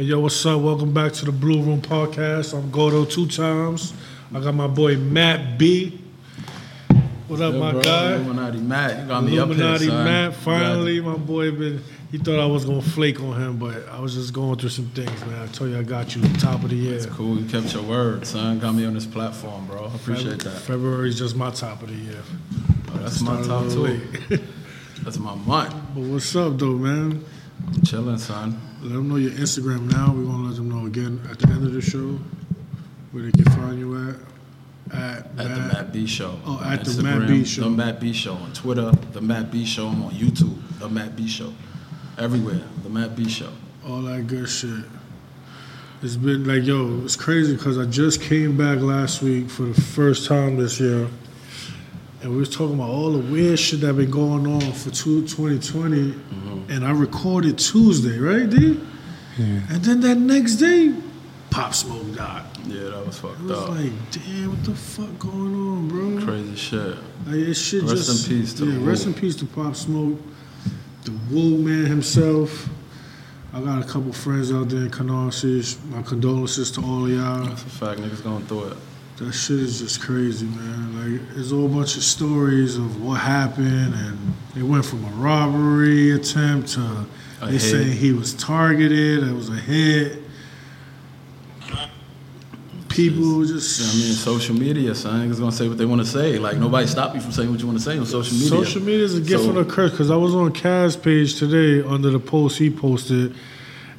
Hey, yo, what's up? Welcome back to the Blue Room Podcast. I'm Gordo two times. I got my boy Matt B. What up, Yo, my bro, guy? Illuminati Matt, you got me Illuminati up here. Matt. Finally, my boy been. He thought I was gonna flake on him, but I was just going through some things, man. I told you I got you top of the year. It's cool. You kept your word, son. Got me on this platform, bro. I appreciate that. February's just my top of the year. Oh, that's my top two. That's my month. but what's up, though, man? Chilling, son. Let them know your Instagram now. We're gonna let them know again at the end of the show where they can find you at. At, At the Matt- Matt B Show. Oh, at the Matt B Show. The Matt B Show on Twitter. The Matt B Show. I'm on YouTube. The Matt B Show. Everywhere. The Matt B Show. all that good shit. It's been like, yo, it's crazy because I just came back last week for the first time this year, and we was talking about all the weird shit that been going on for two- 2020, mm-hmm. and I recorded Tuesday, right, D? Yeah. And then that next day, Pop Smoke died. Yeah, that was fucked up. It was up. like, damn, what the fuck going on, bro? Crazy shit. Like, shit Rest just, in peace to yeah, rest in peace to Pop Smoke, the Woo man himself. I got a couple friends out there in Canarsie. My condolences to all of y'all. That's a fact. Niggas going through it. That shit is just crazy, man. Like, there's a whole bunch of stories of what happened, and it went from a robbery attempt to A they hit. saying he was targeted. It was a hit. People just I mean, social media, son. Niggas gonna say what they want to say. Like nobody stopped you from saying what you want to say on social media. Social media is a gift So- and a curse because I was on Kaz page today under the post he posted,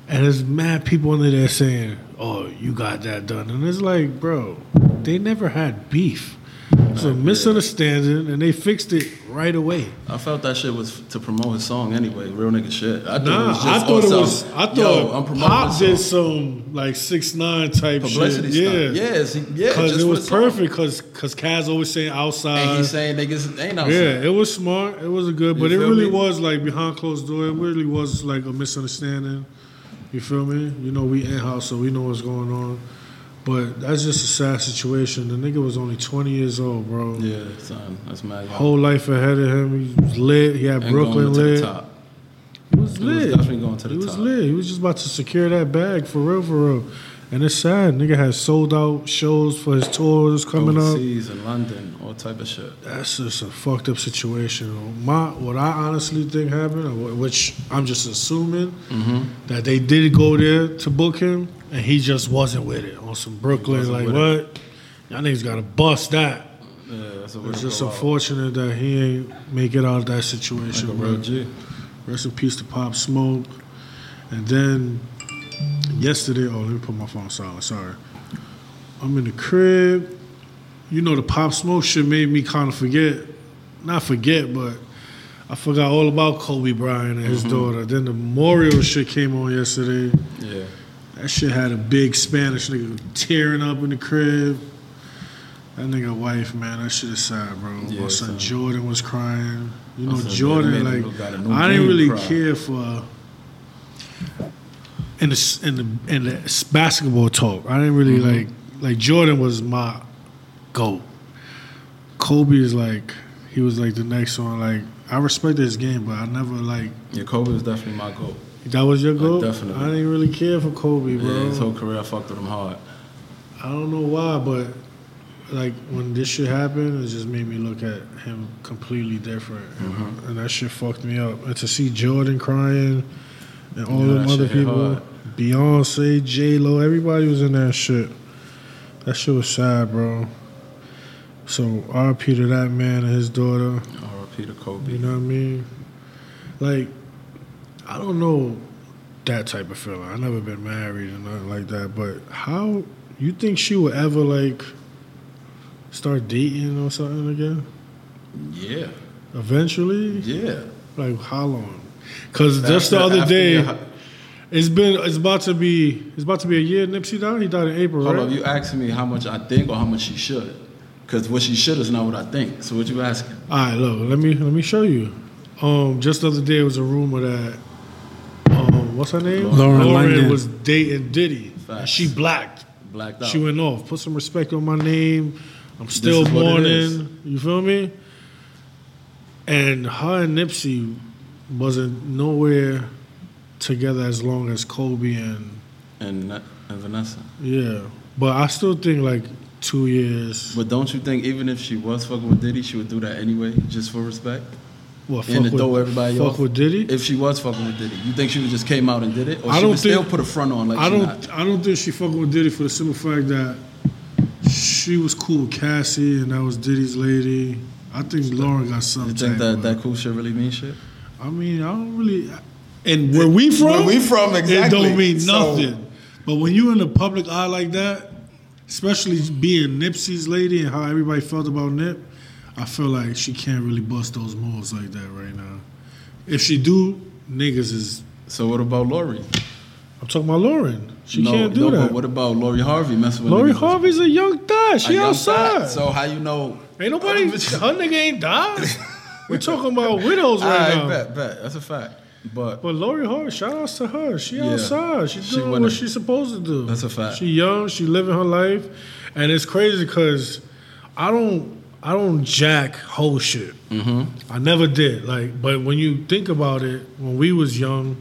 and there's mad people under there saying, "Oh, you got that done," and it's like, bro, they never had beef. It's a misunderstanding, and they fixed it right away. I felt that shit was to promote his song anyway. Real nigga shit. I thought it Nah, was just I thought it was. I thought Yo, I'm Pop did some like six nine type publicity shit. stuff. Yeah, Yes, he, yeah. because it was perfect. Because because Kaz always saying outside. And he's saying niggas ain't outside. Yeah, it was smart. It was good, but You it really me? was like behind closed door. It really was like a misunderstanding. You feel me? You know, we in house, so we know what's going on. But that's just a sad situation. The nigga was only 20 years old, bro. Yeah, son. That's mad. Whole life ahead of him. He was lit. He had And Brooklyn to lit. top. He was He was lit. definitely going to the he was lit. He was just about to secure that bag for real, for real. And it's sad. Nigga has sold out shows for his tours coming up. Overseas in London, all type of shit. That's just a fucked up situation. My what I honestly think happened, which I'm just assuming mm-hmm. that they did go there to book him, and he just wasn't with it on some Brooklyn. Like what? Y'all niggas gotta bust that. Yeah, It's just go out. unfortunate that he ain't make it out of that Like situation. a real G. Rest in peace to Pop Smoke. And then yesterday, oh, let me put my phone silent. Sorry. I'm in the crib. You know, the Pop Smoke shit made me kind of forget. Not forget, but I forgot all about Kobe Bryant and his mm-hmm. daughter. Then the memorial shit came on yesterday. Yeah. That shit had a big Spanish nigga tearing up in the crib. That nigga wife, man, that shit is sad, bro. Yeah, My son. Jordan was crying. You know, Jordan, Jordan made him like, look like a new I didn't really cry. care for in the in the in the basketball talk. I didn't really Mm-hmm. like like Jordan was my goat. Kobe is like he was like the next one. Like I respect his game, but I never like Yeah, Kobe was definitely my goal. that was your goat. definitely. I didn't really care for Kobe, bro. Yeah, his whole career I fucked with him hard. I don't know why, but like when this shit happened, it just made me look at him completely different, and, Mm-hmm. and that shit fucked me up. And to see Jordan crying and all Yeah, them other people, hard. Beyonce, J Lo, everybody was in that shit. That shit was sad, bro. So RP to that man and his daughter. R.I.P. to Kobe. You know what I mean? Like, I don't know that type of feeling. I never been married and nothing like that. But how you think she would ever like start dating or something again? Yeah, Eventually, yeah. like how long? Because just the other day, it's been it's about to be it's about to be a year. Nipsey died. He died in April, Hold right? up, you asking me how much I think or how much she should? Because what she should is not what I think. So what you asking? All right, look, let me let me show you. Um, just the other day, it was a rumor that um, what's her name? Lauren London. was dating Diddy. And Facts. she blacked. Blacked out. She went off. Put some respect on my name. I'm still is what mourning. You feel me? And her and Nipsey wasn't nowhere together as long as Kobe and and and Vanessa. Yeah, but I still think like two years. But don't you think even if she was fucking with Diddy, she would do that anyway, just for respect? What and to throw everybody fuck off? with Diddy? If she was fucking with Diddy, you think she would just came out and did it, or I she don't would still think- put a front on like I don't. not? I don't think she fucking with Diddy for the simple fact that she was cool with Cassie and that was Diddy's lady. I think Lauren got something. You think that that cool shit really means shit? I mean, I don't really. And where we from? Where we from, exactly. It don't mean So- nothing. but when you in the public eye like that, especially being Nipsey's lady and how everybody felt about Nip, I feel like she can't really bust those moves like that right now. If she do, niggas is. So what about Lori? I'm talking about Lauren. She no, can't do no, that. But what about Lori Harvey messing with Lori? Harvey's a young thot. She young outside. thot. So how you know? Ain't nobody. her nigga ain't died. We're talking about widows All right right, now. bet, bet. That's a fact. But But Lori Harvey, shout outs to her. She Yeah. outside. She doing what she's supposed to do. That's a fact. She young. She living her life, and it's crazy because I don't. I don't jack whole shit. mm-hmm. I never did. Like, but when you think about it, when we was young,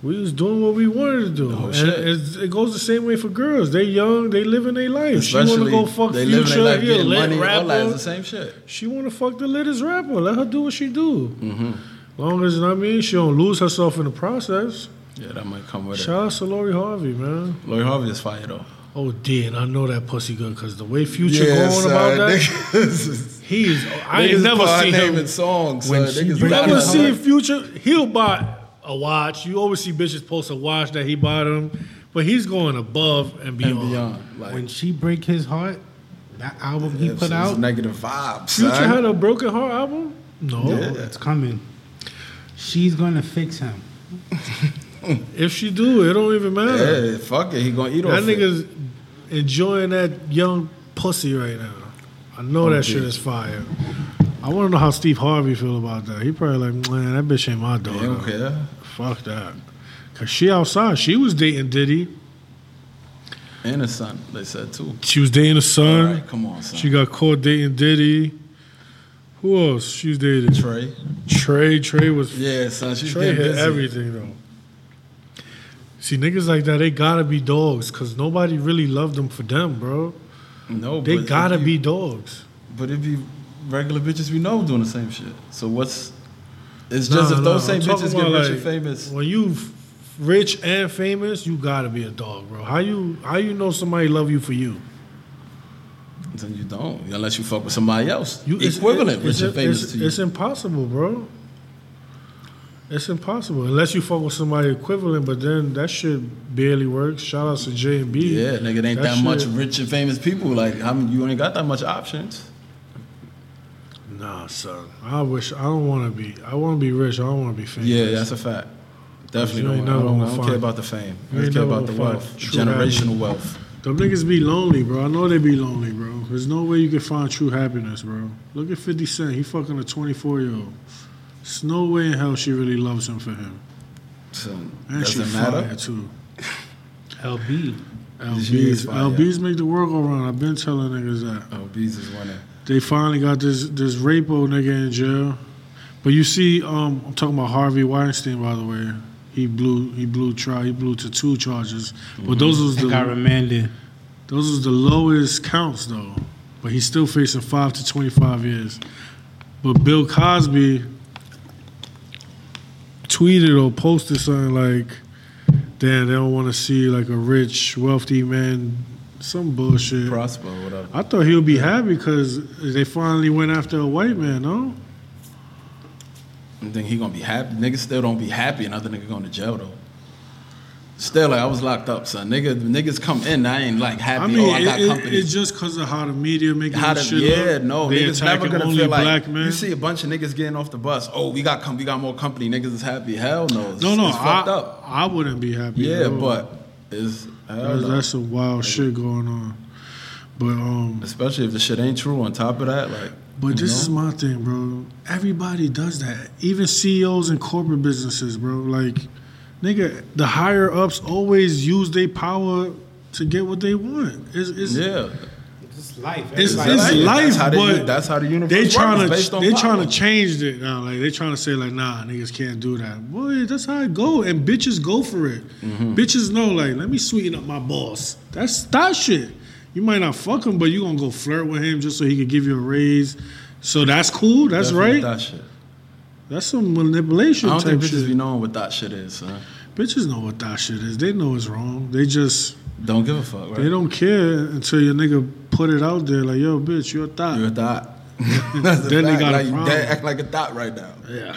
we was doing what we wanted to do. Oh, and it's, it goes the same way for girls. They young. They living their life. she want to go fuck they future. life he a getting lit money. All that is the same shit. She want to fuck the littest rapper. Let her do what she do. Mm-hmm. Long as you know what I mean, she don't lose herself in the process. Yeah, that might come with it. Shout out to Lori Harvey, man. Lori Harvey is fire though. Oh, dear, and I know that pussy good because the way Future going about that, he is. I ain't never seen him. naming songs. When son. she, Niggas you never it. see Future? He'll buy a watch. You always see bitches post a watch that he bought him, but he's going above and beyond. and beyond. Like When she break his heart, that album he put out, negative vibes. Future son. had a broken heart album. No, no, it's coming. She's gonna fix him. if she do, it don't even matter. Yeah, fuck it. He gonna eat That off it. nigga's enjoying that young pussy right now. I know Oh, that dude. shit is fire. I want to know how Steve Harvey feel about that. He probably like, man, that bitch ain't my He daughter. don't care. Fuck that. Cause she outside. She was dating Diddy. And his son, they said too. She was dating a son. right, come on, son. She got caught dating Diddy. Who else? She's dating Trey. Trey. Trey was Yeah, son. She's Trey hit busy. everything though. See niggas like that, they gotta be dogs, cause nobody really loved them for them, bro. No, They gotta it be dogs. But it be regular bitches we know doing the same shit. So what's? It's Nah, just if nah, those I'm same bitches get rich like, and famous. When you rich and famous, you gotta be a dog, bro. How you how you know somebody love you for you? Then you don't, unless you fuck with somebody else. You it's- equivalent, it's, famous it's, to you. It's impossible, bro. It's impossible unless you fuck with somebody equivalent, but then that shit barely works. Shout out to J and B. yeah, nigga, it ain't That that, much rich and famous people. Like, how many, you ain't got that much options. Nah, son. I wish I don't want to be. I want to be rich. I don't want to be famous. Yeah, that's a fact. Definitely don't. I don't, I don't care about the fame. I just care about the wealth, generational happiness. wealth. Them niggas be lonely, bro. I know they be lonely, bro. There's no way you can find true happiness, bro. Look at 50 Cent. He fucking a 24 year old. There's no way in hell she really loves him for him. So, And she doesn't fire matter. too. LB. LB's, fire. LB's make the world go round. I've been telling niggas that. Bees is winning. They finally got this this rapo nigga in jail. But you see, um, I'm talking about Harvey Weinstein, by the way. He blew he blew trial he blew to two charges. But those mhm. was And got the remanded. those was the lowest counts though. But he's still facing five to twenty five years. But Bill Cosby tweeted or posted something like, damn, they don't want to see like a rich, wealthy man, some bullshit. Prosper, whatever. I thought he would be happy because they finally went after a white man, no? I think he gonna be happy. Niggas still don't be happy. Another nigga going to jail though. Still, like I was locked up, son. Nigga, niggas come in. I ain't like happy. I mean, oh, I got it- company. it's just because of how the media making How to, shit yeah, look. no, they niggas never gonna feel like black men. you see a bunch of niggas getting off the bus. Oh, we got com- we got more company. Niggas is happy. Hell no, it's, no, no, it's fucked I, up. I wouldn't be happy. Yeah, but it's that's, that's some wild shit going on. But um, especially if the shit ain't true. On top of that, like, but this know? is my thing, bro. Everybody does that. Even CEOs and corporate businesses, bro. Like, nigga, the higher ups always use their power to get what they want. It's, it's, yeah. It's life. It's- Everybody- it's life, that's how but the, that's how the universe They works, trying based to on they power. trying to change it now. Like they trying to say like, nah, niggas can't do that. Boy, that's how it go. And bitches go for it. Mm-hmm. Bitches know like, let me sweeten up my boss. That's that shit. You might not fuck him, but you gonna go flirt with him just so he could give you a raise. So that's cool. That's Definitely right. That shit. That's some manipulation I don't type think bitches shit. be knowing what that shit is, son. bitches know what that shit is. They know it's wrong. They just Don't give a fuck, right? they don't care until your nigga put it out there like, yo, bitch, you're a thought. You're a thought. Then they got a like, problem. dead act like a thought right now. yeah.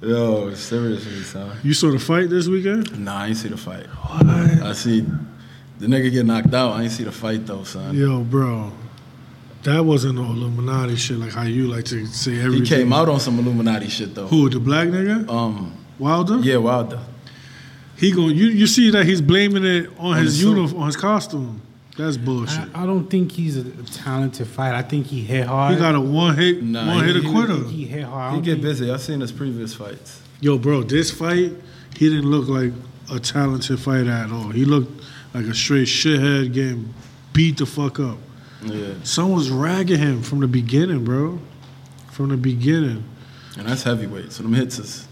Yo, seriously, son. You saw the fight this weekend? Nah, I ain't see the fight. What? I see the nigga get knocked out. I ain't see the fight though, son. Yo, bro, that wasn't no Illuminati shit like how you like to say everything. He came out on some Illuminati shit though. Who the black nigga Um, Wilder? yeah, Wilder. He going you you see that he's blaming it on, On his his uniform, on his costume. That's bullshit. I, I don't think he's a talented fighter. I think he hit hard. he got a one hit Nah, one hit he- he- quitter. He hit hard. He get busy. I've seen his previous fights. Yo, bro, this fight he didn't look like a talented fighter at all. He looked like a straight shithead getting beat the fuck up. Yeah, Someone was ragging him from the beginning, bro. From the beginning. and that's heavyweight. So them hits is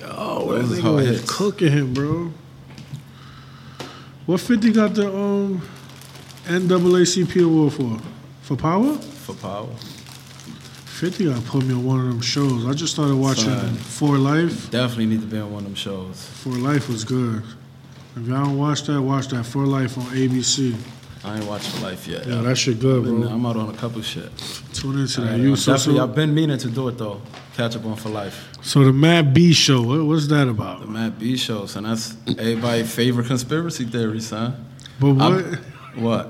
Those that is nigga was hits. cooking him, bro. What 50 got the um NAACP award for? For power? for power. 50 got put me on one of them shows. I just started watching Son. For Life. Definitely need to be on one of them shows. For Life was good. If y'all don't watch that, watch that. For Life on ABC. I ain't watched for life yet. Yeah, that shit good, bro. I'm out on a couple shit. Tune into that. Uh, you so, definitely, so, I've been meaning to do it though. Catch up on for life. so the Matt B show, what, what's that about? The Matt B show, son. That's everybody's favorite conspiracy theory, son. But what? I'm- What?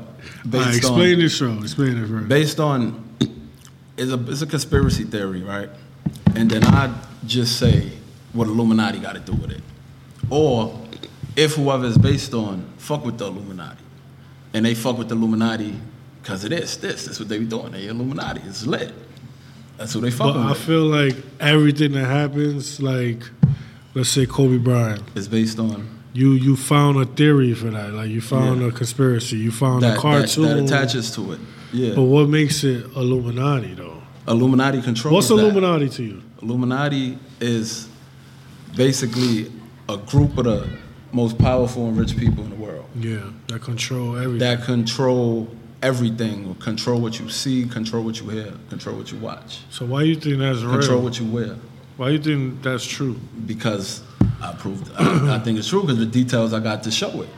Alright, explain this show. Explain it first. based on it's a it's a conspiracy theory, right? And then I just say what Illuminati got to do with it, or if whoever is based on fuck with the Illuminati, and they fuck with the Illuminati because of this, this, that's what they be doing. They Illuminati, it's lit. That's what they fuck. But fucking I feel like everything that happens, like let's say Kobe Bryant, is based on you you found a theory for that. Like you found Yeah. a conspiracy. You found that, a that cartoon. that attaches to it. Yeah, but what makes it Illuminati though? Illuminati controls. What's that. Illuminati to you? Illuminati is basically a group of the most powerful and rich people in the world Yeah, that control everything. that control everything, control what you see, control what you hear, control what you watch, so why do you think that's control real? what you wear. Why do you think that's true? Because I proved, I, I think it's true because the details I got to show it.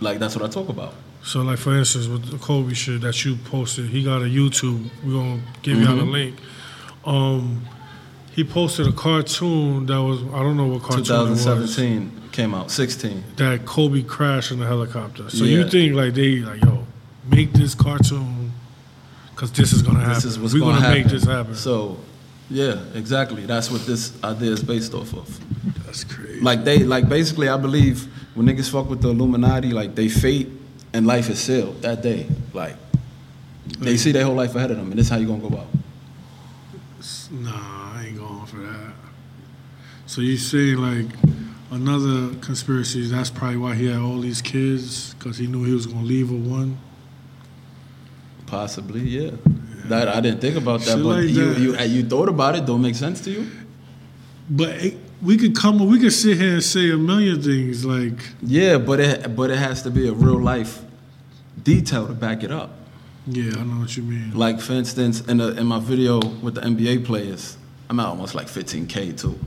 Like that's what I talk about. So like for instance, with the Kobe shit that you posted, he got a YouTube. We're gonna give y'all the Mhm. link. Um, he posted a cartoon that was I don't know what cartoon it was. 2017 came out, 16. that Kobe crashed in the helicopter. So you Yeah. think, think like they like yo make this cartoon because this is gonna happen. This is what's We're going gonna to happen. make this happen. So, yeah, exactly. That's what this idea is based off of. That's crazy. Like they like basically I believe when niggas fuck with the Illuminati, like they fate and life is sealed that day. Like they see their whole life ahead of them, and this is how you gonna go out. Nah, I ain't going for that. So you saying like another conspiracy? That's probably why he had all these kids because he knew he was gonna leave with one. Possibly, yeah. That I didn't think about that, Shit but like you, that. you you thought about it. Don't make sense to you? But it, we could come, we could sit here and say a million things like Yeah, but it but it has to be a real life detail to back it up. yeah, I know what you mean. Like for instance, in the in my video with the NBA players, I'm at almost like 15k too.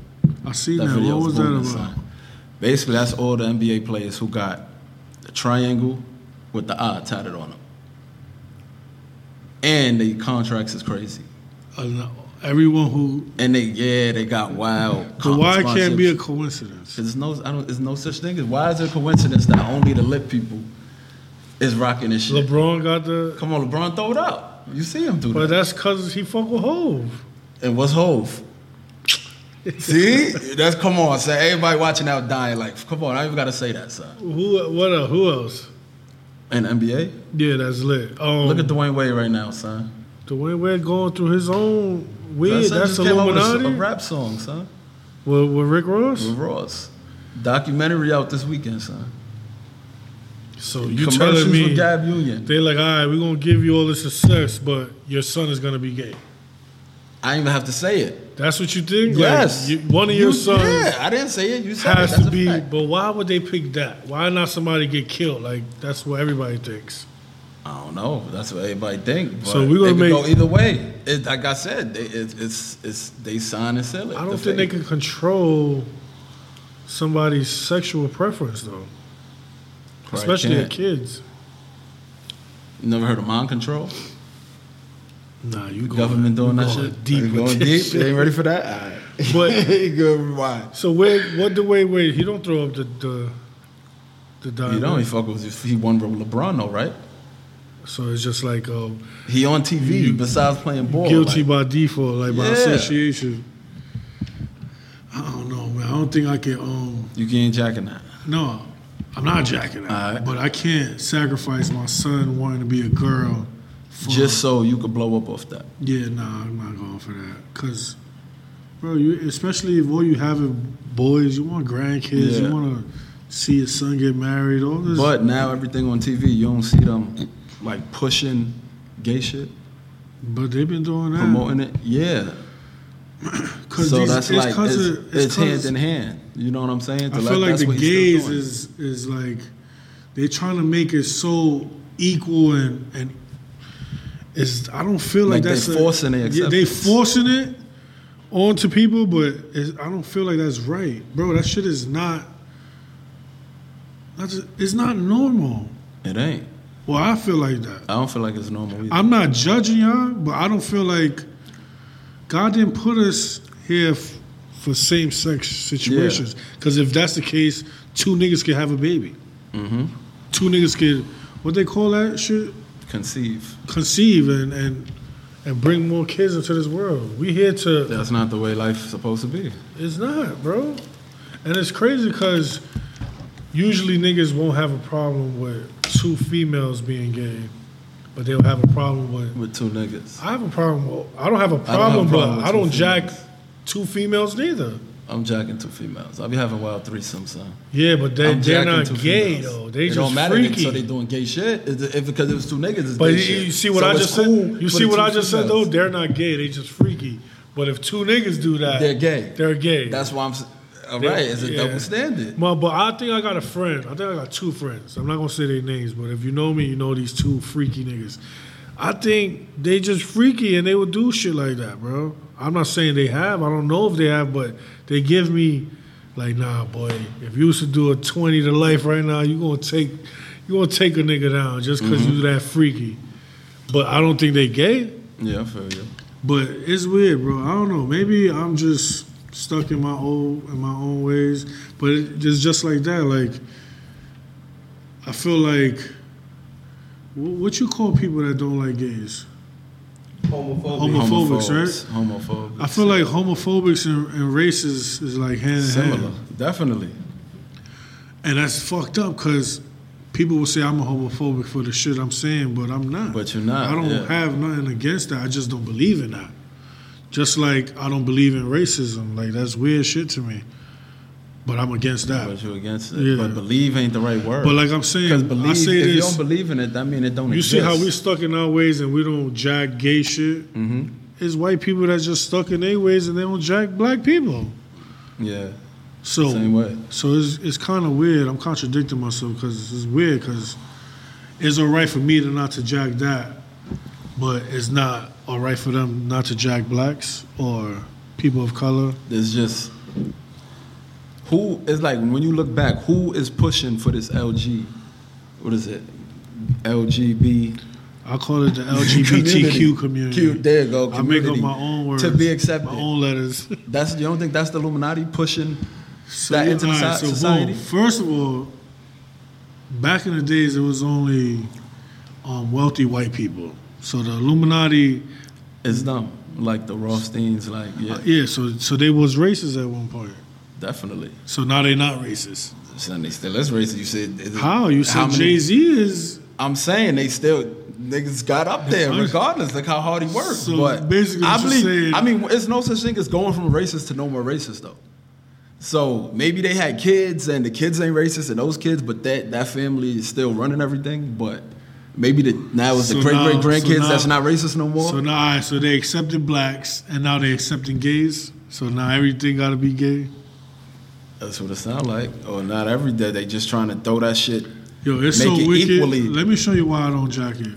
I see That that. What was that about? son. Basically, that's all the NBA players who got the triangle with the eye tatted on them. And the contracts is crazy. Uh, everyone who, And they yeah, they got wild. but why it can't be a coincidence? There's no, I don't, there's no such thing as why is it a coincidence that only the lit people is rocking this shit? LeBron got the, Come on, LeBron, throw it out. You see him do but that. But that's because he fuck with Hove. And what's Hove? See, that's come on, son. Everybody watching out dying. Like, come on, I even gotta say that, son. Who? What? Else? Who else? And NBA, Yeah, that's lit. Um, look at Dwyane Wade right now, son. Dwyane Wade going through his own weird. Son That's just came out a- Illuminati. A rap song, son. With, with Rick Ross. With Ross. Documentary out this weekend, son. So you telling me Gab Union. they're like, all right, we're gonna give you all the success, but your son is gonna be gay. I didn't even have to say it. That's what you think? Yes. Like, you, one of your You- sons Yeah, I didn't say it. You said has it. To be, fact. but why would they pick that? Why not somebody get killed? Like that's what everybody thinks. I don't know. That's what everybody think. But So we gonna make- go either way. It, like I said, they, it, it's it's they sign and sell it. I don't The think they can control somebody's sexual preference though, Probably especially at kids. You never heard of mind control? Nah, you going, Government doing you that shit. deep You going deep? shit. You ain't ready for that? All right. But- you rewind. So where what the way wait he don't throw up the the the You diamond. know he fuck with he won with LeBron though, right? So it's just like oh He on TV You- besides playing ball. guilty like, by default, like by Yeah. association. I don't know, man. I don't think I can um you can't jacking that. no, I'm not jacking that. Alright. But I can't sacrifice my son wanting to be a girl Just so you could blow up off that. Yeah, nah, I'm not going for that. Cause, bro, you especially if all you have is boys, you want grandkids, Yeah. you want to see your son get married, all this. But now everything on TV, you don't see them like pushing gay shit, but they've been doing that. promoting it. Yeah. Cause so these- that's it's like it's, of- it's, hand in hand. You know what I'm saying? I To feel like that's the gays is is like they're trying to make it so equal and and is I don't feel like, Like they that's a- forcing their yeah, they forcing it onto people, but I don't feel like that's right, bro. That shit is not. That's it's not normal. It ain't. Well, I feel like that. I don't feel like it's normal either. I'm not judging y'all, but I don't feel like God didn't put us here f- for same sex situations. Because if that's the case, two niggas can have a baby. mm-hmm. Two niggas can, what they call that shit? Conceive. Conceive and and and bring more kids into this world. We here to. That's not the way life's supposed to be. It's not, bro. And it's crazy because usually niggas won't have a problem with two females being gay, but they'll have a problem with With two niggas. I have a problem. Well, I don't have a have a problem, problem but with I don't jack females. two females neither. I'm jacking two females. I'll be having wild threesomes, son. Yeah, but they, I'm they're not gay females. though. They it just don't matter. freaky. So they doing gay shit. It- if because it was two niggas, it's but gay you, shit. you see what So I just cool said? You see what I just said though? They're not gay. They just freaky. But if two niggas do that, They're gay. They're gay. That's why I'm. All They- right, it's a yeah. double standard. Well, but I think I got a friend. I think I got two friends. I'm not gonna say their names, but if you know me, you know these two freaky niggas. I think they just freaky and they would do shit like that, bro. I'm not saying they have. I don't know if they have, but they give me like, nah, boy. If you used to do a 20 to life right now, you gonna take you gonna take a nigga down just because you mm-hmm. that freaky. But I don't think they gay. Yeah, I feel you. But it's weird, bro. I don't know. Maybe I'm just stuck in my old in my own ways. But it, it's just like that. Like I feel like what you call people that don't like gays? Homophobic. Homophobics, Homophobes, Homophobes. I feel like homophobics and, and is like hand in similar. hand, Definitely. and that's fucked up because people will say I'm a homophobic for the shit I'm saying, but I'm not. But you're not, I don't yeah. have nothing against that. I just don't believe in that. Just like I don't believe in racism. Like that's weird shit to me. But I'm against that. But you're against it. Yeah. But believe ain't the right word. But like I'm saying, because believe, I say if you don't believe in it, that mean it don't exist. You exist. see how we stuck in our ways and we don't jack gay shit? hmm It's white people that just stuck in their ways and they don't jack black people. Yeah. So Same way. So it's it's kind of weird. I'm contradicting myself because it's weird because it's all right for me to not to jack that, but it's not all right for them not to jack blacks or people of color. There's just who is like when you look back, who is pushing for this LG? What is it? LGB I call it the LGBTQ community. Q, there you go. I make up my own words to be accepted. my own letters. That's you don't think that's the Illuminati pushing So, that into the alright, so- society? boom. First of all, back in the days, it was only um, wealthy white people. So the Illuminati, It's dumb. Like the Rothsteins, like yeah, uh, yeah. So so they was racist at one point. Definitely. So now they're not racist. So they still is racist. You said How you how said Jay Z is? I'm saying they still niggas got up there regardless. Look how hard he worked. So but basically I believe. saying- I mean, it's no such thing as going from racist to no more racist though. So maybe they had kids and the kids ain't racist and those kids, but that that family is still running everything. But maybe the now it's the great now- great grandkids so now- that's not racist no more. So now, so they accepted blacks, and now they accepting gays. So now everything got to be gay. That's what it sounds like. Or not every day they just trying to throw that shit. Yo, it's Make so it wicked. equally- Let me show you why I don't jack it.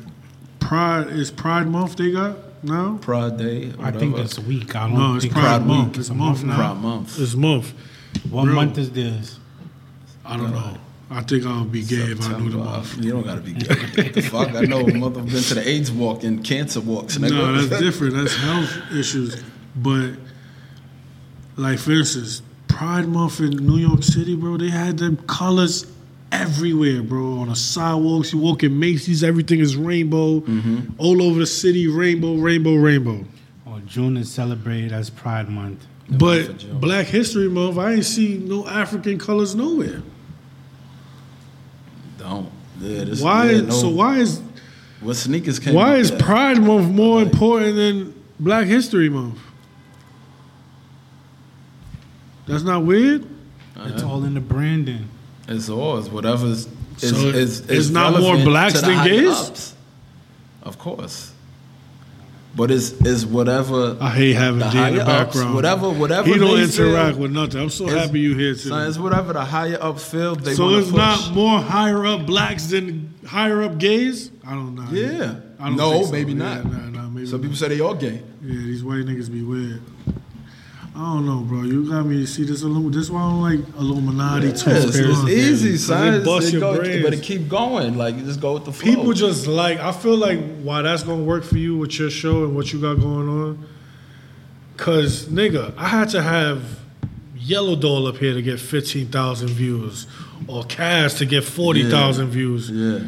Pride is Pride Month. They got no Pride Day. I think it's a week. I don't No, it's think Pride, Pride Month. Week. It's a month now. Pride Month. It's month. What Bro. month is this? I don't know. I think I'll be gay if I knew the month. You don't gotta be gay. what the fuck? I know a month been to the AIDS walk and cancer walks. nigga. No, that's different. That's health issues. But like for instance, Pride Month in New York City, bro, they had them colors everywhere, bro. On the sidewalks, you walk in Macy's, everything is rainbow. Mm-hmm. All over the city, rainbow, rainbow, rainbow. Or June is celebrated as Pride Month. for But June. Black History Month, I ain't see no African colors nowhere. Don't. Yeah, this, Why? yeah, no. So why is What sneakers came? why is that? Pride Month more important than Black History Month? That's not weird. It's all in the branding. It's all it's whatever's. Is, So is, it's is not more blacks than gays? ups. Of course. But it's is whatever. I hate having the D in the higher ups, background. whatever, whatever. He don't interact feel, with nothing. I'm so happy you here So today. it's whatever the higher up feel they So want it's to push. not more higher up blacks than higher up gays. I don't know. Yeah. I don't no, think so. maybe Yeah, not. nah, nah, maybe Some not. people say they all gay. Yeah, these white niggas be weird. I don't know, bro. You got me to see this. Illum- this why I don't like Illuminati Yes, toothpaste. it's easy, Because son. They bust It your go- brains. but it keep going. Like you just go with the flow. People just like. I feel like why that's gonna work for you with your show and what you got going on. Cause nigga, I had to have Yellow Doll up here to get fifteen thousand views, or Cash to get forty thousand views. yeah.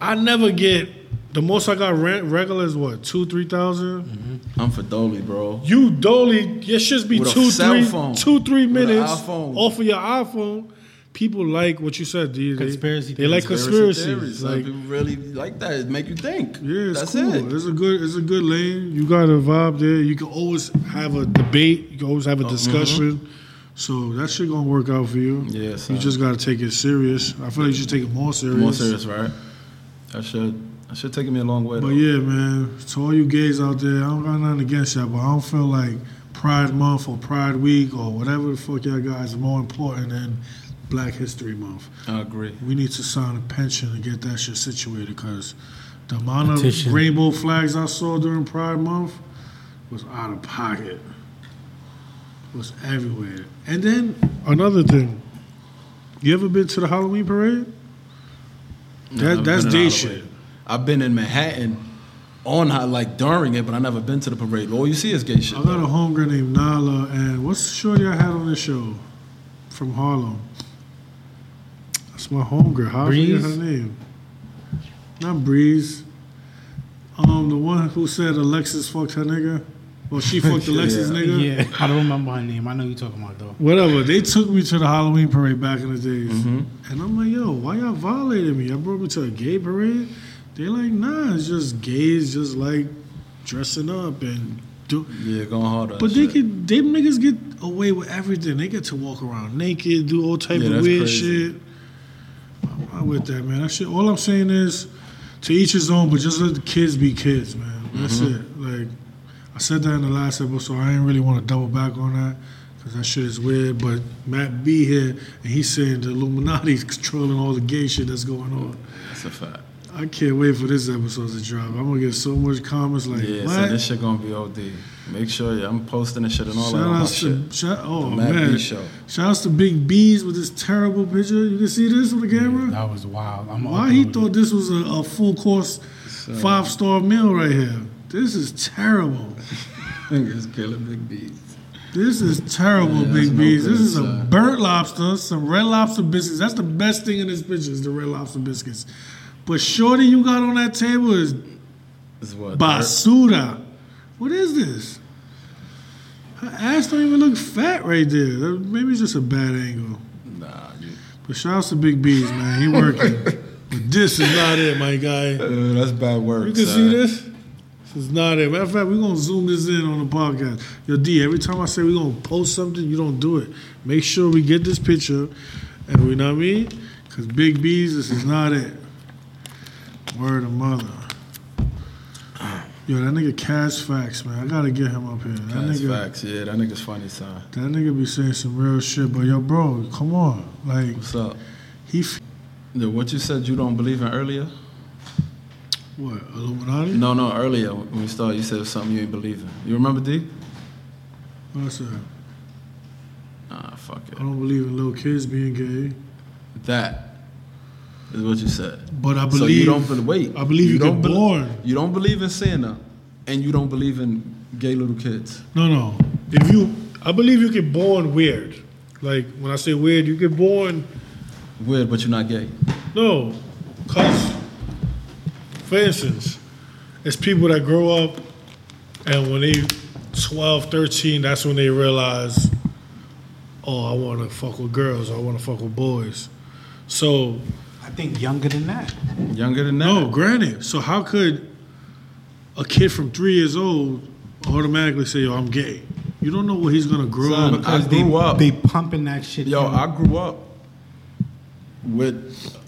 I never get the most I got rent regular is what two three thousand. Mm-hmm. I'm for Dolly, bro. You Dolly, your shit be With two cell three phone. two three minutes off of your iPhone. People like what you said. They, they- Conspiracy They, like Conspiracy conspiracies. theories. Like people really like that. It make you think. yeah, it's That's cool. it. It's a good. It's a good lane. You got a vibe there. You can always have a debate. You can always Oh, have a oh, mm-hmm. discussion. So that shit gonna work out for you. Yeah, You just gotta take it serious. I feel like you should take it more serious. More serious, right? That should that should take me a long way. But though. yeah, man, to all you gays out there, I don't got nothing against y'all, but I don't feel like Pride Month or Pride Week or whatever the fuck y'all got is more important than Black History Month. I agree. We need to sign a pension to get that shit situated because the amount Petition. of rainbow flags I saw during Pride Month was out of pocket. Was everywhere. And then another thing. You ever been to the Halloween parade? That- I've that's been in day shit. I've been in Manhattan on how like during it, but I never been to the parade. All you see is gay shit. I got a homegirl named Nala, and what's the shorty I had on this show from Harlem? That's my homegirl. How I forget Breeze? her name? Not Breeze. Um, the one who said Alexis fucked her nigga. Well, she fucked Alexis Yeah. nigga. Yeah, I don't remember her name. I know you're talking about though. Whatever. They took me to the Halloween parade back in the days, Mm-hmm. and I'm like, yo, why y'all violated me? I brought me to a gay parade. They're like, nah, it's just gays, just like dressing up and do. yeah, going hard. But they shit. could, they niggas get away with everything. They get to walk around naked, do all type Yeah, of weird crazy. shit. I'm not with that, man. That shit. All I'm saying is, to each his own. But just let the kids be kids, man. That's Mm-hmm. it. Like I said that in the last episode. I ain't really want to double back on that because that shit is weird. But Matt B here, and he's saying the Illuminati's controlling all the gay shit that's going on. That's a fact. I can't wait for this episode to drop. I'm gonna get so much comments like, Yeah, what? so this shit gonna be OD. Make sure yeah, I'm posting this shit and all that Shout on my outs to shit. shout, oh The Matt man! B Show. Shout outs to Big B's with this terrible picture. You can see this on the camera. That was wild. I'm Why he uploading. thought this was a, a full course uh, five star meal right here? This is terrible. Fingers killing big bees. This is terrible, Yeah, Big B's. This is a burnt lobster, some red lobster biscuits. That's the best thing in this picture is the red lobster biscuits. But shorty you got on that table is what basura. What is this? Her ass don't even look fat right there. Maybe it's just a bad angle. Nah, you, But shouts to Big B's, man. He working. but this is not it, my guy. uh, that's bad work. You can son. see this? This is not it. Matter of fact, we're gonna zoom this in on the podcast. Yo, D, every time I say we're gonna post something, you don't do it. Make sure we get this picture and we know what I mean? Cause Big B's, this is not it. Word of mother. Yo, that nigga Cash Facts, man. I gotta get him up here. That That's nigga, facts. Yeah, that nigga's funny, son. that nigga be saying some real shit. But yo, bro, come on. Like What's up? he, f- Yeah, what you said you don't believe in earlier? What Illuminati? No, no, earlier when we started, you said something you ain't believe in. You remember D? What's that? Nah, fuck it. I don't believe in little kids being gay, That is what you said. but I believe. so you don't believe. Wait, I believe you don't get born. You don't believe in Santa, and you don't believe in gay little kids. No, no. If you, I believe you get born weird. Like when I say weird, you get born. Weird, but you're not gay. No, cause, for instance, it's people that grow up, and when they 12, 13, that's when they realize, oh, I want to fuck with girls. I want to fuck with boys. So I think younger than that. Younger than that. no, granted. So how could a kid from three years old automatically say, "Yo, I'm gay"? You don't know what he's gonna grow Son, up. I they, grew up. They pumping that shit. Yo, in. I grew up with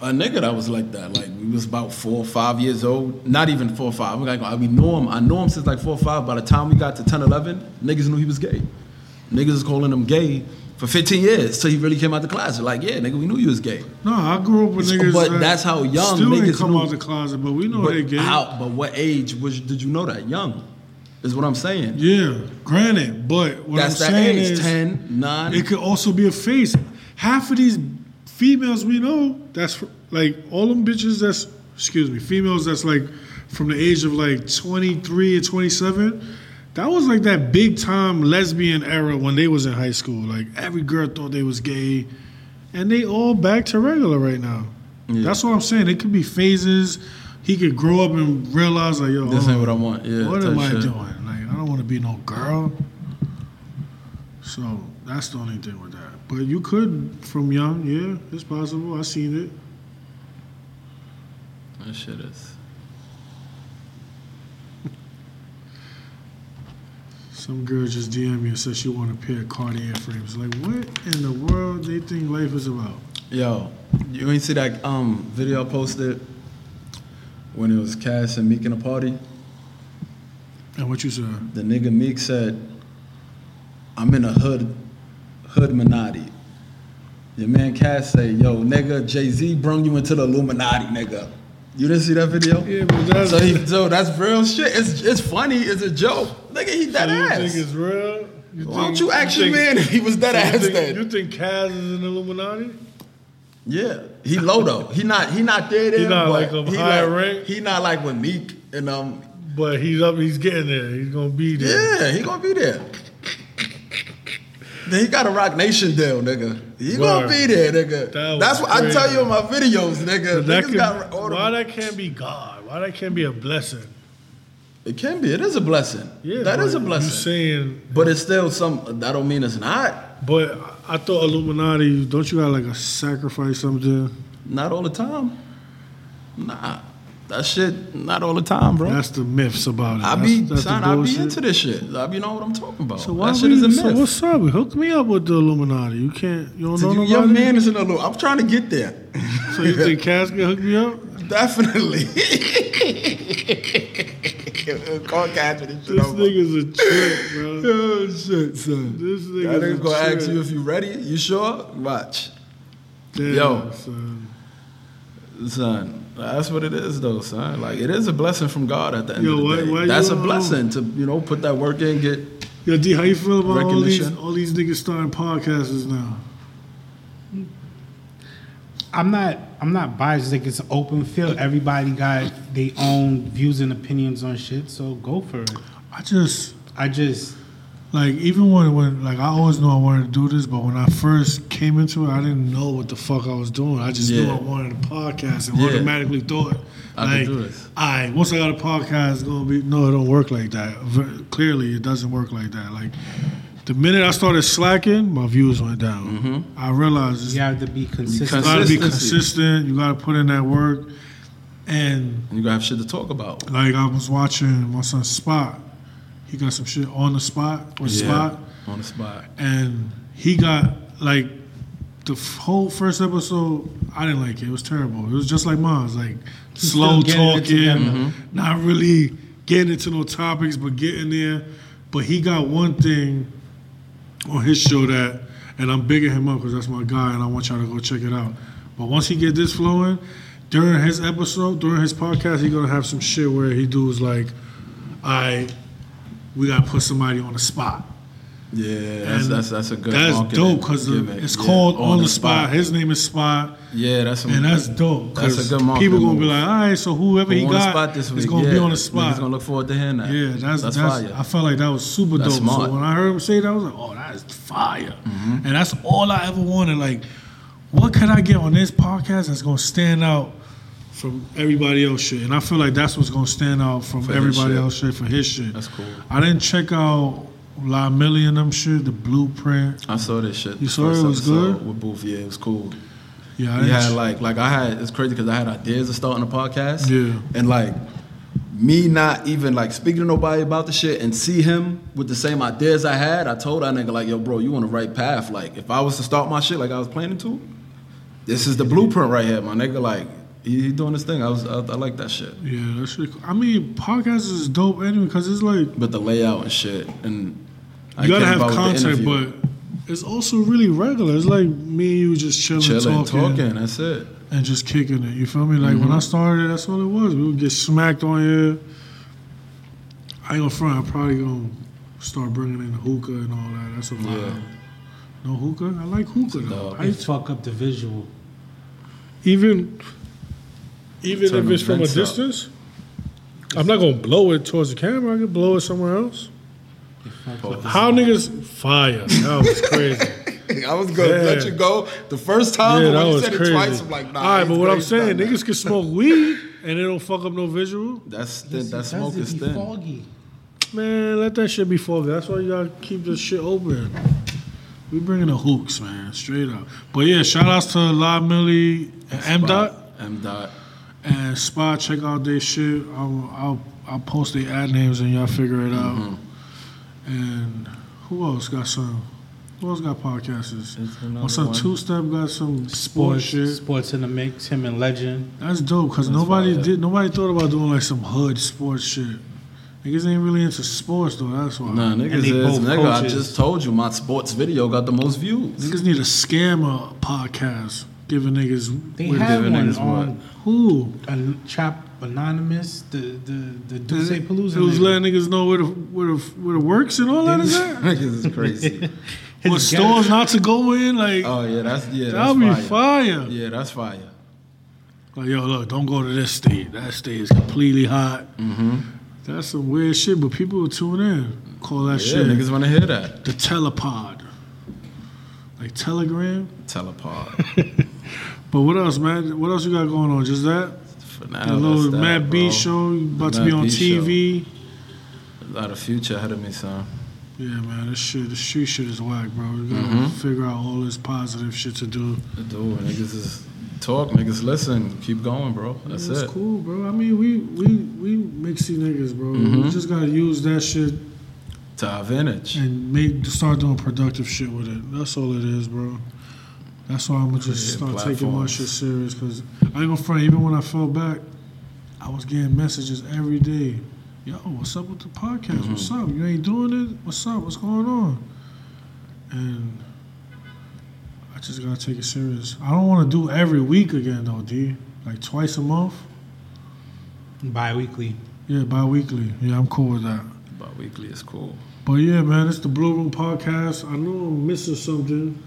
a nigga that was like that. Like we was about four or five years old. Not even four or five. Like, I mean, know him. I know him since like four or five. By the time we got to 10, 11, niggas knew he was gay. Niggas was calling him gay for 15 years till he really came out the closet. Like, yeah, nigga, we knew you was gay. No, I grew up with niggas. but that that's how young still niggas come knew. out the closet, but we know But they gay. how? But what age was did you know that? Young, is what I'm saying. Yeah, granted, but what That's I'm that saying age, is 10, 9. it could also be a face. Half of these females we know, that's like all them bitches. That's excuse me, females. That's like from the age of like 23 and 27. That was like that big time lesbian era when they was in high school. Like every girl thought they was gay, and they all back to regular right now. Yeah. That's what I'm saying. It could be phases. He could grow up and realize like, yo, This oh, ain't what I want. Yeah, what am I shit. doing? Like, I don't want to be no girl. So that's the only thing with that. But you could, from young, yeah, it's possible. I seen it. That shit is. Some girl just DM me and said she want a pair of Cartier frames. Like, what in the world they think life is about? Yo, you ain't see that um video I posted when it was Cass and Meek in a party? And what you said? The nigga Meek said, I'm in a hood hood Minati. Your man Cass say, yo, nigga, Jay-Z brung you into the Illuminati, nigga. You didn't see that video? Yeah, but that's. So, he, so that's real shit. It's it's funny. It's a joke. Nigga, he dead you ass. think it's real? You Why don't you ask your man if he was dead ass think, then? you think Kaz is an Illuminati? Yeah, he low though. He not he not there. there He not like a he higher like, rank? He not like with Meek and um. But he's up. He's getting there. He's gonna be there. Yeah, he gonna be there. He got a Roc Nation deal, nigga. He gonna be there, nigga. That That's what I tell you in my videos, nigga. That can, got all why that can't be God? Why that can't be a blessing? It can be. It is a blessing. Yeah, that is a blessing. You saying, but it's still some. That don't mean it's not. but I thought Illuminati. Don't you got like a sacrifice something? Not all the time. Nah, that shit. Not all the time, bro. That's the myths about it. I That's- be, that's the son, I be into this shit. I be know what I'm talking about. So why that shit we, is a so myth. what's up? Hook me up with the Illuminati. You can't. You don't So know you, your nobody. man is in a little. I'm trying to get there. So you think Cass can hook me up? Definitely. Call Cash with this shit This nigga's a trick, bro. Oh shit, son. This That nigga's nigga's a gonna trick. ask you if you ready. You sure? Watch, Damn, Yo. son. son. That's what it is, though, son. Like it is a blessing from God at the end Yo, of the why- day. why That's a um, blessing to you know put that work in, get Yo, D, how you feel about all these all these niggas starting podcasts now? I'm not. I'm not biased. Like it's an open field. Everybody got their own views and opinions on shit. So go for it. I just I just like even when when like I always knew I wanted to do this, but when I first came into it, I didn't know what the fuck I was doing. I just knew I wanted a podcast and Yeah. automatically thought I like, could do this. all right, once I got a podcast, it's gonna be no, it don't work like that. Ver- Clearly, it doesn't work like that. Like the minute I started slacking, my views went down. Mm-hmm. I realized you have to be consistent. You gotta be consistent. You gotta put in that work. And And you got to have shit to talk about. like I was watching my son Spot. He got some shit on the spot or spot. on the spot. and he got like the f- whole first episode. I didn't like it. It was terrible. It was just like mine. It was like slow still getting it talking, mm-hmm. not really getting into no topics, but getting there. But he got one thing on his show that, and I'm bigging him up because that's my guy, and I want y'all to go check it out. But once he get this flowing, during his episode, during his podcast, he gonna have some shit where he does like, I, we gotta put somebody on the spot. Yeah, that's that's that's a good. That's dope because it's Yeah, called on, the spot. His name is Spot, Yeah, that's some, and that's dope. That's a good People gonna be like, all right, so whoever he the got spot this is gonna yeah. be on the spot. gonna look forward to hearing that. Yeah, that's that's. fire. I felt like that was super That's dope. smart. So when I heard him say that, I was like, oh, that is fire. Mm-hmm. And that's all I ever wanted. Like, what could I get on this podcast that's gonna stand out from everybody else shit? And I feel like that's what's gonna stand out from For everybody else shit for his shit. That's cool. I didn't check out La Million them shit, the blueprint. I saw this shit. You saw it? It was good? with Booth. Yeah, it was cool. Yeah, I had like like I had it's crazy because I had ideas of starting a podcast. Yeah. And like me not even like speaking to nobody about the shit and see him with the same ideas I had, I told that nigga like, yo, bro, you on the right path. Like if I was to start my shit like I was planning to, this is the blueprint right here, my nigga. Like he, he doing this thing. I was I, I like that shit. Yeah, that shit. I mean, podcast is dope anyway because it's like But the layout and shit and I you gotta have about with the content, but it's also really regular. It's like me and you just chilling, chilling, talking, talking, that's it. and just kicking it. You feel me? Like Mm-hmm. when I started, that's all it was. We would get smacked on here. I ain't gonna front. I'm probably gonna start bringing in hookah and all that. That's a vibe. Yeah. No hookah. I like hookah though. I, They fuck up the visual. even even if it's from a vents up. distance, I'm not gonna blow it towards the camera. I can blow it somewhere else. They fuck up the How niggas fire? That was crazy. I was gonna Yeah. let you go the first time, yeah, but that when you was said crazy. it twice, I'm like, nah. All right, he's but what I'm saying, done that. niggas can smoke weed and it don't fuck up no visual. That's Yes, thin, it that smoke it is be thin. foggy. Man, let that shit be foggy. That's why you gotta keep this shit open. We bringing the hooks, man, straight up. But yeah, shout outs to La Millie and M Dot M dot. And Spot. Check out their shit. I'll, I'll I'll post the ad names and y'all figure it out. Mm-hmm. And who else got some? Who else got podcasts? It's My another son one. Two Step got some sports Sports, shit. sports in the mix. Him and Legend. That's dope because That's nobody fire. did. Nobody thought about doing like some hood sports shit. Niggas ain't really into sports though. That's why. Nah, niggas is both nigga. I just told you my sports video got the most views. Niggas need a scammer podcast giving niggas. They with- had giving one niggas on who? a Chop Anonymous, the the the Duce Palooza. was letting niggas know where the where the where the works and all that is at. niggas is crazy. What stores not to go in? Like oh yeah, that's yeah. that That's would be fire. fire. Yeah, that's fire. Like yo, look, don't go to this state. That state is completely hot. Mm-hmm. That's some weird shit, but people will tune in. Call that Yeah, shit niggas want to hear that. the telepod. Like Telegram. Telepod. But what else, man? What else you got going on? Just that? For now, The little that, Matt B bro. show. You about The to be on B TV. A lot of future ahead of me, son. Yeah, man. This shit, this street shit is whack, bro. You gotta Mhm. figure out all this positive shit to do. Dude, niggas is talk, niggas listen, keep going, bro. That's It's it. cool, bro. I mean, we we we mixy niggas, bro. We Mhm. just gotta use that shit To our advantage. and make start doing productive shit with it. That's all it is, bro. That's why I'm gonna just Create start taking my platforms. shit serious. Cause I ain't gonna front. Even when I fell back, I was getting messages every day. Yo, what's up with the podcast? What's Mm-hmm. up? You ain't doing it? What's up? What's going on? And I just gotta take it serious. I don't want to do every week again though, D. Like twice a month. bi-weekly. Yeah, bi-weekly. Yeah, I'm cool with that. Bi-weekly is cool. But yeah, man, it's the Blue Room Podcast. I know I'm missing something,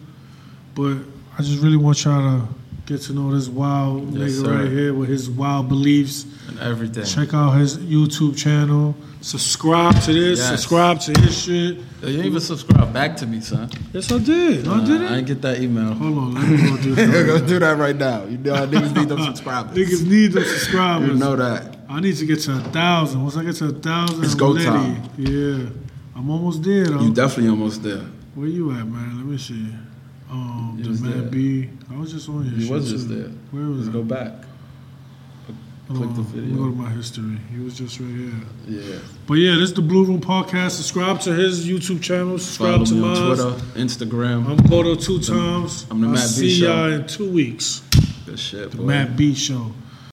but I just really want y'all to get to know this wild Yes, nigga sir. right here with his wild beliefs. And everything. Check out his YouTube channel. Subscribe to this. Yes. Subscribe to his shit. Yo, you even subscribe back to me, son. Yes, I did. I Nah, did I it. ain't get that email. Hold on, let me go do. Go right now. do that right now. You know, niggas need them subscribers. Niggas need them subscribers. You know that. I need to get to a thousand. Once I get to a thousand, It's I'm go litty. time. Yeah, I'm almost there though. You definitely almost there. Where you at, man? Let me see. Um, You the was Matt there. B. I was just on your You shit was just too. there. Where was Let's I? go back. Click on, the video. go to my history. He was just right here. Yeah. But yeah, this is the Blue Room Podcast. Subscribe to his YouTube channel. Follow Subscribe to me on mine. Twitter, Instagram. I'm Gordo two times. I'm the Matt B see Show. y'all in two weeks. Good shit, boy. Matt B Show.